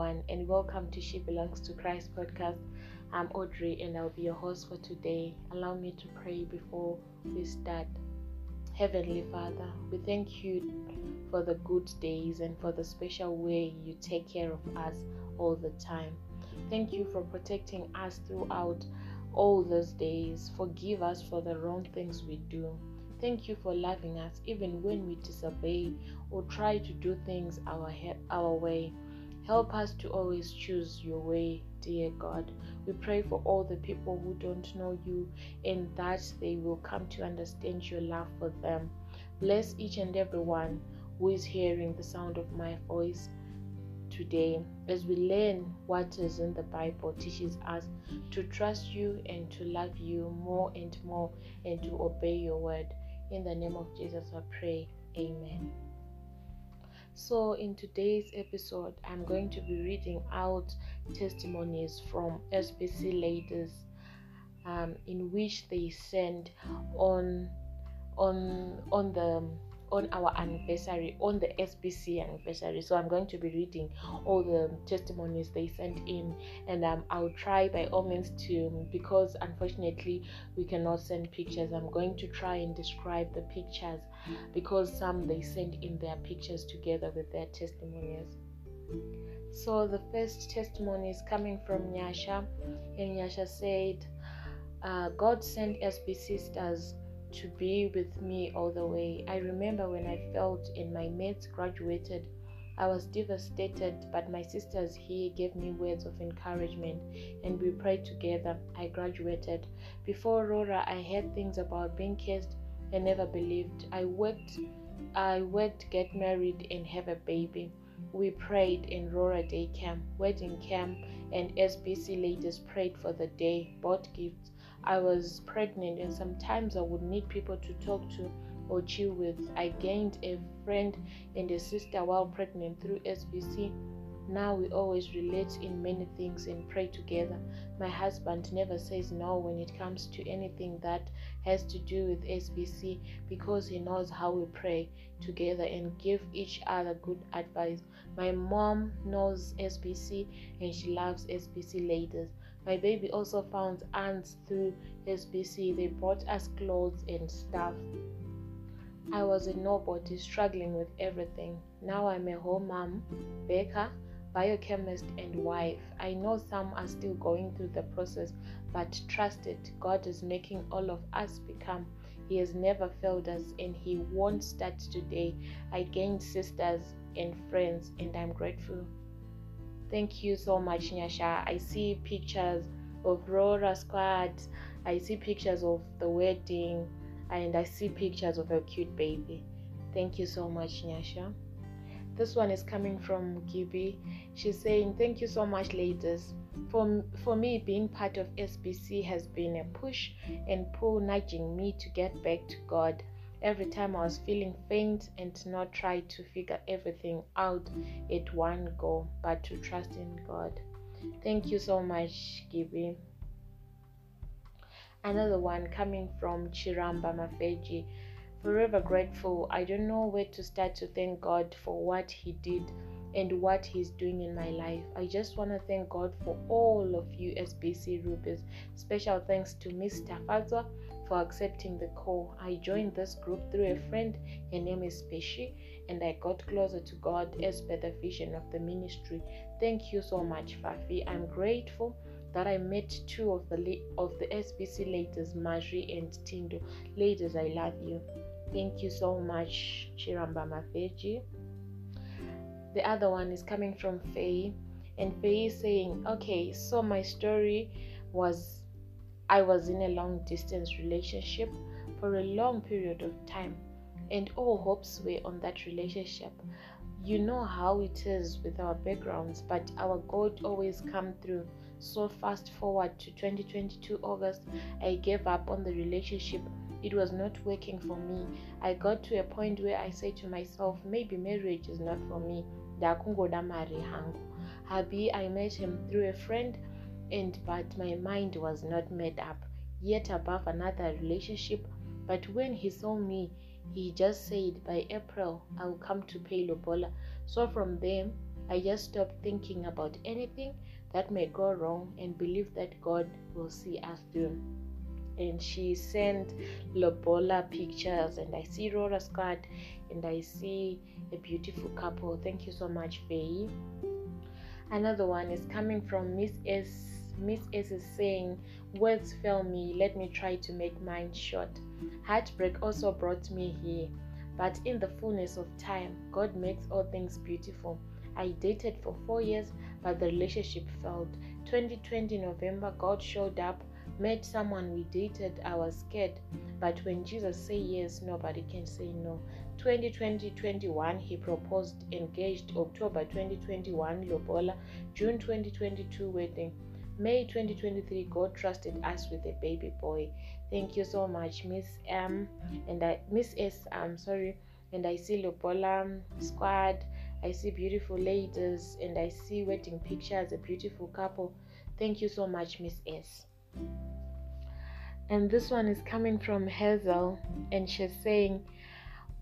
everyone, and welcome to She Belongs to Christ podcast. I'm Audrey, and I'll be your host for today. Allow me to pray before we start. Heavenly Father, we thank you for the good days and for the special way you take care of us all the time. Thank you for protecting us throughout all those days. Forgive us for the wrong things we do. Thank you for loving us even when we disobey or try to do things our, our way. Help us to always choose your way, dear God. We pray for all the people who don't know you and that they will come to understand your love for them. Bless each and every one who is hearing the sound of my voice today as we learn what is in the Bible teaches us to trust you and to love you more and more and to obey your word. In the name of Jesus, I pray. Amen. So, in today's episode, I'm going to be reading out testimonies from SBC leaders um, in which they send on on on the on our anniversary, on the SBC anniversary. So I'm going to be reading all the testimonies they sent in, and um, I'll try by all means to, because unfortunately we cannot send pictures, I'm going to try and describe the pictures because some they send in their pictures together with their testimonies. So the first testimony is coming from Nyasha, and Nyasha said, uh, God sent SBC sisters to be with me all the way. I remember when I felt and my mates graduated. I was devastated, but my sisters here gave me words of encouragement and we prayed together. I graduated. Before Aurora, I heard things about being kissed and never believed. I worked I worked, get married and have a baby. We prayed in Roora Day Camp, wedding camp, and SBC ladies prayed for the day, bought gifts. I was pregnant and sometimes I would need people to talk to or chill with. I gained a friend and a sister while pregnant through SBC. Now we always relate in many things and pray together. My husband never says no when it comes to anything that has to do with SBC because he knows how we pray together and give each other good advice. My mom knows SBC and she loves SBC ladies. My baby also found aunts through SBC. They brought us clothes and stuff. I was a nobody struggling with everything. Now I'm a home mom, baker, biochemist, and wife. I know some are still going through the process, but trust it. God is making all of us become. He has never failed us and He won't start today. I gained sisters and friends, and I'm grateful. Thank you so much, Nyasha. I see pictures of Roora Squad. I see pictures of the wedding, and I see pictures of her cute baby. Thank you so much, Nyasha. This one is coming from Gibi. She's saying, Thank you so much, ladies. For, for me, being part of SBC has been a push and pull, nudging me to get back to God every time I was feeling faint and not try to figure everything out at one go, but to trust in God. Thank you so much, Gibi. Another one coming from Chiramba Mafeji. Forever grateful. I don't know where to start to thank God for what He did and what He's doing in my life. I just want to thank God for all of you SBC Rubies. Special thanks to Mr. Fazwa for accepting the call. I joined this group through a friend. Her name is Peshi, and I got closer to God as per the vision of the ministry. Thank you so much, Fafi. I'm grateful that I met two of the of the SBC ladies, Marjorie and Tindo. Ladies, I love you. Thank you so much, Chiramba Mafeji. The other one is coming from Faye, and Faye is saying, "Okay, so my story was I was in a long distance relationship for a long period of time, and all hopes were on that relationship. You know how it is with our backgrounds, but our God always come through. So fast forward to 2022 August, I gave up on the relationship. It was not working for me. I got to a point where I said to myself, maybe marriage is not for me. Habi, I met him through a friend and but my mind was not made up yet above another relationship. But when he saw me, he just said, By April, I'll come to pay Lobola. So from them, I just stopped thinking about anything that may go wrong and believe that God will see us through. And she sent Lobola pictures, and I see Roora squad, and I see a beautiful couple. Thank you so much, Faye. Another one is coming from Miss S. Miss S is saying, Words fail me, let me try to make mine short. Heartbreak also brought me here, but in the fullness of time, God makes all things beautiful. I dated for four years, but the relationship failed. 2020 November, God showed up, met someone we dated. I was scared, but when Jesus say yes, nobody can say no. 2020 21, he proposed, engaged. October 2021, Lobola. June 2022, wedding. May 2023, God trusted us with a baby boy. Thank you so much, Miss M and I, Miss S. I'm sorry, and I see Lobola squad. I see beautiful ladies and I see wedding pictures, a beautiful couple. Thank you so much, Miss S. And this one is coming from Hazel, and she's saying,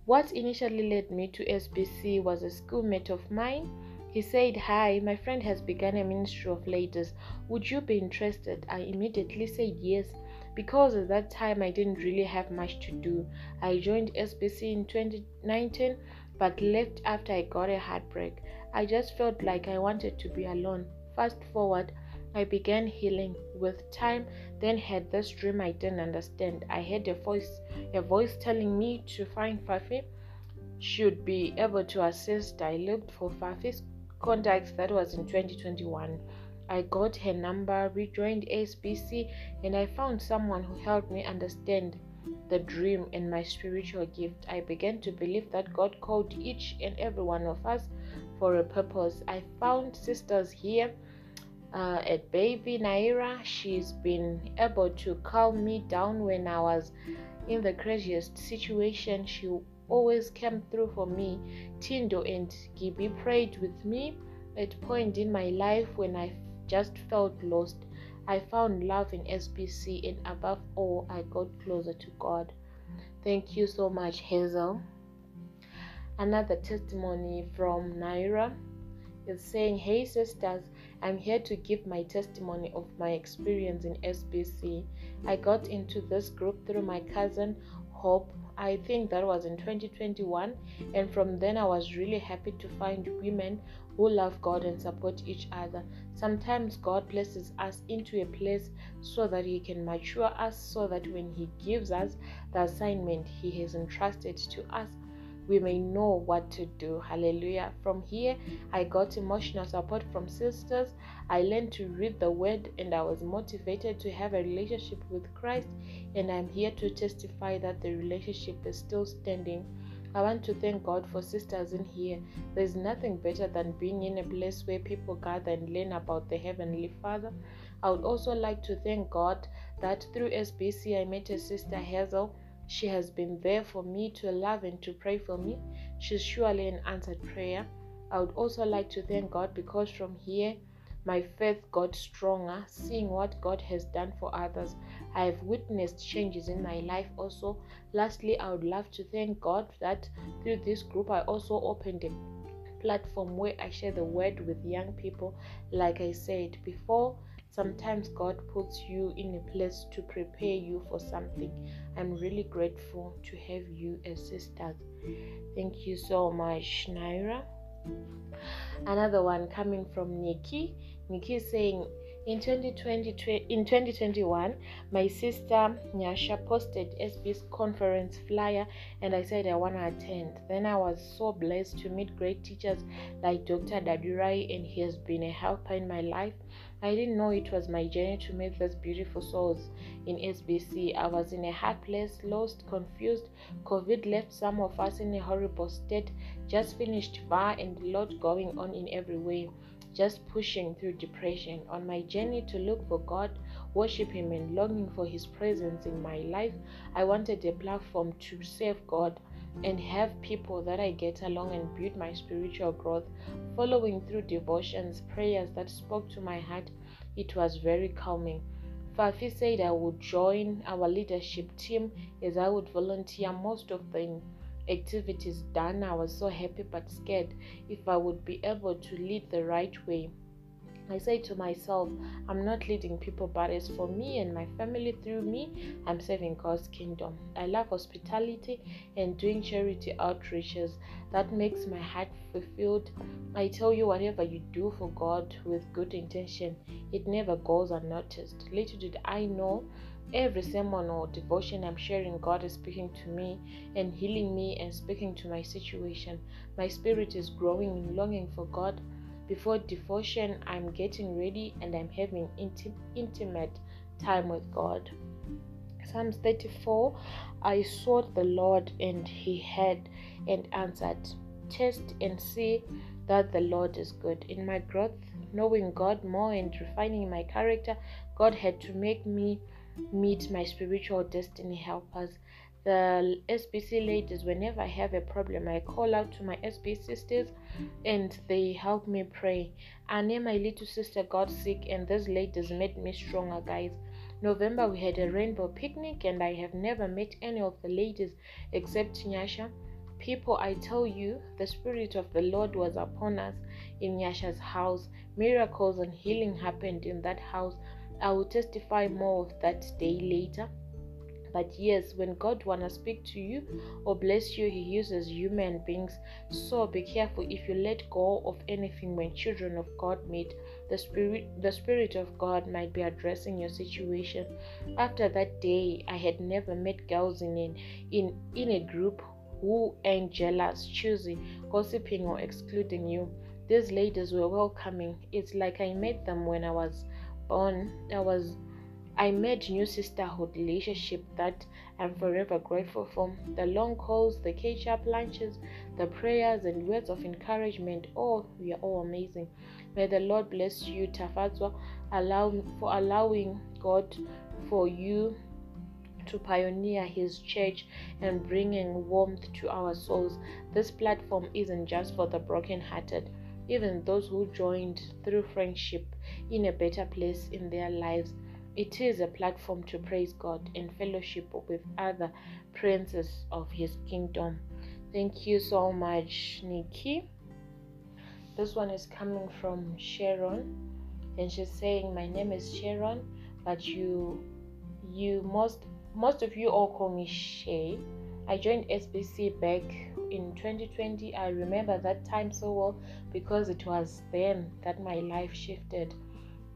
What initially led me to SBC was a schoolmate of mine. He said, Hi, my friend has begun a ministry of ladies. Would you be interested? I immediately said yes because at that time I didn't really have much to do. I joined SBC in 2019 but left after I got a heartbreak. I just felt like I wanted to be alone. Fast forward, I began healing with time, then had this dream I didn't understand. I heard a voice a voice telling me to find Fafi should be able to assist. I looked for Fafi's contacts that was in 2021. I got her number, rejoined SBC, and I found someone who helped me understand the dream and my spiritual gift, I began to believe that God called each and every one of us for a purpose. I found sisters here uh, at Baby Naira. She's been able to calm me down when I was in the craziest situation. She always came through for me. Tindo and Gibi prayed with me at point in my life when I just felt lost. I found love in SBC, and above all, I got closer to God. Thank you so much, Hazel. Another testimony from Naira is saying, Hey sisters, I'm here to give my testimony of my experience in SBC. I got into this group through my cousin Hope. I think that was in 2021, and from then I was really happy to find women who love God and support each other. Sometimes God places us into a place so that He can mature us, so that when He gives us the assignment He has entrusted to us, we may know what to do. Hallelujah. From here, I got emotional support from sisters. I learned to read the word and I was motivated to have a relationship with Christ. And I'm here to testify that the relationship is still standing. I want to thank God for sisters in here. There's nothing better than being in a place where people gather and learn about the Heavenly Father. I would also like to thank God that through SBC I met a sister Hazel. She has been there for me to love and to pray for me. She's surely an answered prayer. I would also like to thank God because from here my faith got stronger, seeing what God has done for others. I have witnessed changes in my life also. Lastly, I would love to thank God that through this group I also opened a platform where I share the word with young people. Like I said before, sometimes God puts you in a place to prepare you for something. I'm really grateful to have you as sisters. Thank you so much, Naira. Another one coming from Nikki. Nikki is saying, in 2020, in 2021, my sister Nyasha posted SB's conference flyer and I said I want to attend. Then I was so blessed to meet great teachers like Dr. Dadurai and he has been a helper in my life. I didn't know it was my journey to meet those beautiful souls in SBC. I was in a hard place, lost, confused. COVID left some of us in a horrible state, just finished bar and a lot going on in every way just pushing through depression. On my journey to look for God, worship Him, and longing for His presence in my life, I wanted a platform to serve God and have people that I get along and build my spiritual growth. Following through devotions, prayers that spoke to my heart, it was very calming. Fafi said I would join our leadership team as I would volunteer most of the activities done. I was so happy but scared if I would be able to lead the right way. I say to myself, I'm not leading people, but as for me and my family through me, I'm serving God's kingdom. I love hospitality and doing charity outreaches. That makes my heart fulfilled. I tell you, whatever you do for God with good intention, it never goes unnoticed. Little did I know Every sermon or devotion I'm sharing, God is speaking to me and healing me and speaking to my situation. My spirit is growing in longing for God before devotion, I'm getting ready and I'm having inti- intimate time with God. Psalms 34 I sought the Lord and he heard and answered. Test and see that the Lord is good. In my growth, knowing God more and refining my character, God had to make me meet my spiritual destiny helpers the SBC ladies, whenever I have a problem, I call out to my SB sisters and they help me pray. Name my little sister got sick, and those ladies made me stronger, guys. November, we had a rainbow picnic, and I have never met any of the ladies except Nyasha. People, I tell you, the Spirit of the Lord was upon us in Nyasha's house. Miracles and healing happened in that house. I will testify more of that day later. But yes, when God wanna speak to you or bless you, He uses human beings. So be careful if you let go of anything when children of God meet. The spirit the Spirit of God might be addressing your situation. After that day I had never met girls in in in, in a group who ain't jealous, choosy, gossiping or excluding you. These ladies were welcoming. It's like I met them when I was born. I was I made new sisterhood relationship that I'm forever grateful for. The long calls, the catch up lunches, the prayers and words of encouragement. Oh, we are all amazing. May the Lord bless you, Tafazwa, allow for allowing God for you to pioneer his church and bringing warmth to our souls. This platform isn't just for the brokenhearted, even those who joined through friendship in a better place in their lives. It is a platform to praise God and fellowship with other princes of His kingdom. Thank you so much, Nikki. This one is coming from Sharon, and she's saying, "My name is Sharon, but you, you most most of you all call me Shay. I joined SBC back in 2020. I remember that time so well because it was then that my life shifted."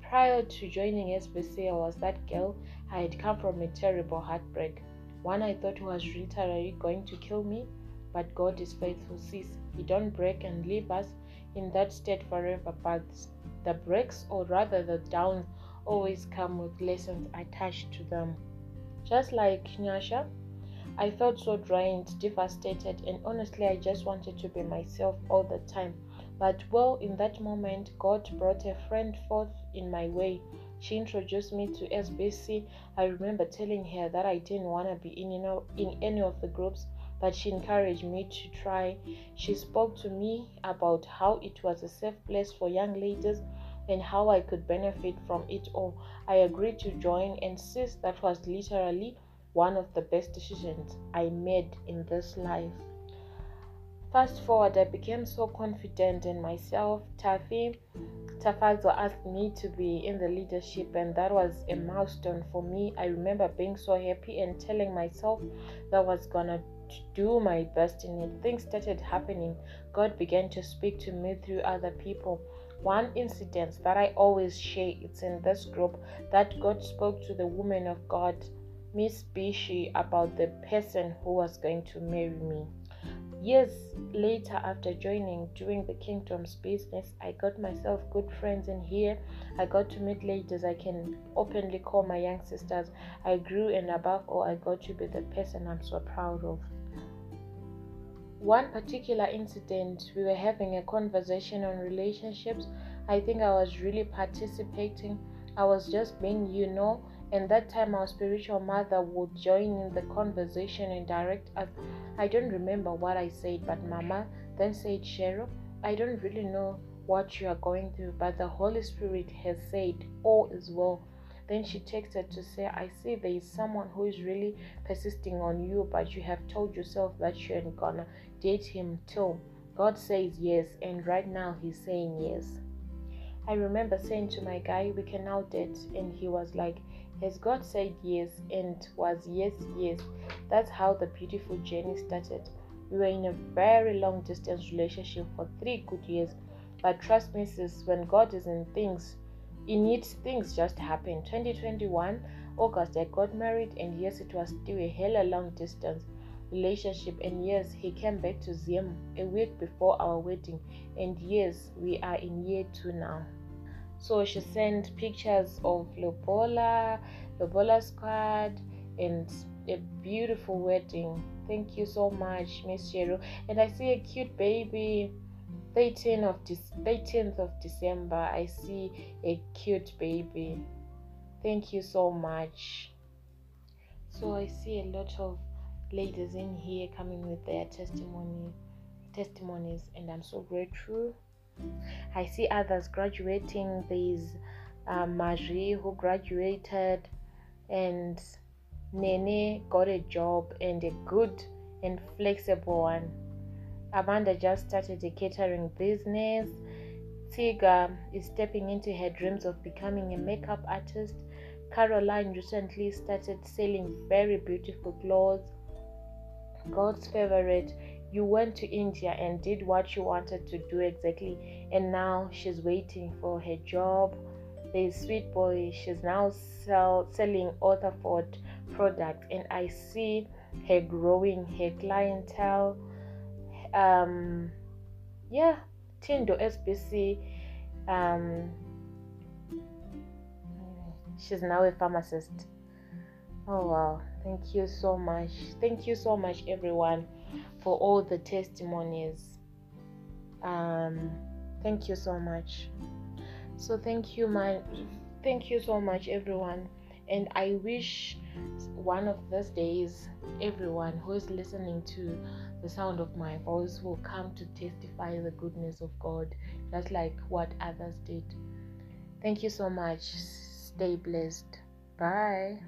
Prior to joining SBC, I was that girl. I had come from a terrible heartbreak. One I thought was literally going to kill me, but God is faithful, sis. He don't break and leave us in that state forever. But the breaks, or rather the downs, always come with lessons attached to them. Just like Nyasha, I felt so drained, devastated, and honestly, I just wanted to be myself all the time. But well, in that moment, God brought a friend forth in my way. She introduced me to SBC. I remember telling her that I didn't want to be in, you know, in any of the groups, but she encouraged me to try. She spoke to me about how it was a safe place for young ladies and how I could benefit from it all. I agreed to join, and since that was literally one of the best decisions I made in this life. Fast forward, I became so confident in myself. Tafi Tafazwa asked me to be in the leadership, and that was a milestone for me. I remember being so happy and telling myself that I was gonna do my best in it. Things started happening. God began to speak to me through other people. One incident that I always share it's in this group that God spoke to the woman of God, Miss Bishi, about the person who was going to marry me. Years later, after joining, doing the kingdom's business, I got myself good friends in here. I got to meet ladies I can openly call my young sisters. I grew, and above all, I got to be the person I'm so proud of. One particular incident, we were having a conversation on relationships. I think I was really participating. I was just being, you know, and that time our spiritual mother would join in the conversation and direct us. I don't remember what I said, but Mama then said, Cheryl, I don't really know what you are going through, but the Holy Spirit has said, All is well. Then she texted to say, I see there is someone who is really persisting on you, but you have told yourself that you're gonna date him till God says yes, and right now he's saying yes. I remember saying to my guy, We can now date, and he was like, Has God said yes? And was yes, yes. That's how the beautiful journey started. We were in a very long distance relationship for three good years. But trust me, sis, when God is in things, in it, things just happen. 2021, August, I got married, and yes, it was still a hella long distance relationship. And yes, he came back to Zim a week before our wedding. And yes, we are in year two now. So she sent pictures of Lobola, Lobola squad, and a beautiful wedding. Thank you so much, Miss Jero. And I see a cute baby. 13th of, De- 13th of December, I see a cute baby. Thank you so much. So I see a lot of ladies in here coming with their testimony testimonies and I'm so grateful. I see others graduating. There's uh, Marie who graduated and Nene got a job and a good and flexible one. Amanda just started a catering business. Tiga is stepping into her dreams of becoming a makeup artist. Caroline recently started selling very beautiful clothes. God's favorite, you went to India and did what you wanted to do exactly, and now she's waiting for her job. There's Sweet Boy, she's now sell, selling Otherford products, and I see her growing her clientele. Um, yeah, Tindo SBC. Um, she's now a pharmacist. Oh wow, thank you so much. Thank you so much, everyone, for all the testimonies. Um, thank you so much. So thank you, my thank you so much, everyone. And I wish one of these days, everyone who is listening to the sound of my voice will come to testify the goodness of God, just like what others did. Thank you so much. Stay blessed. Bye.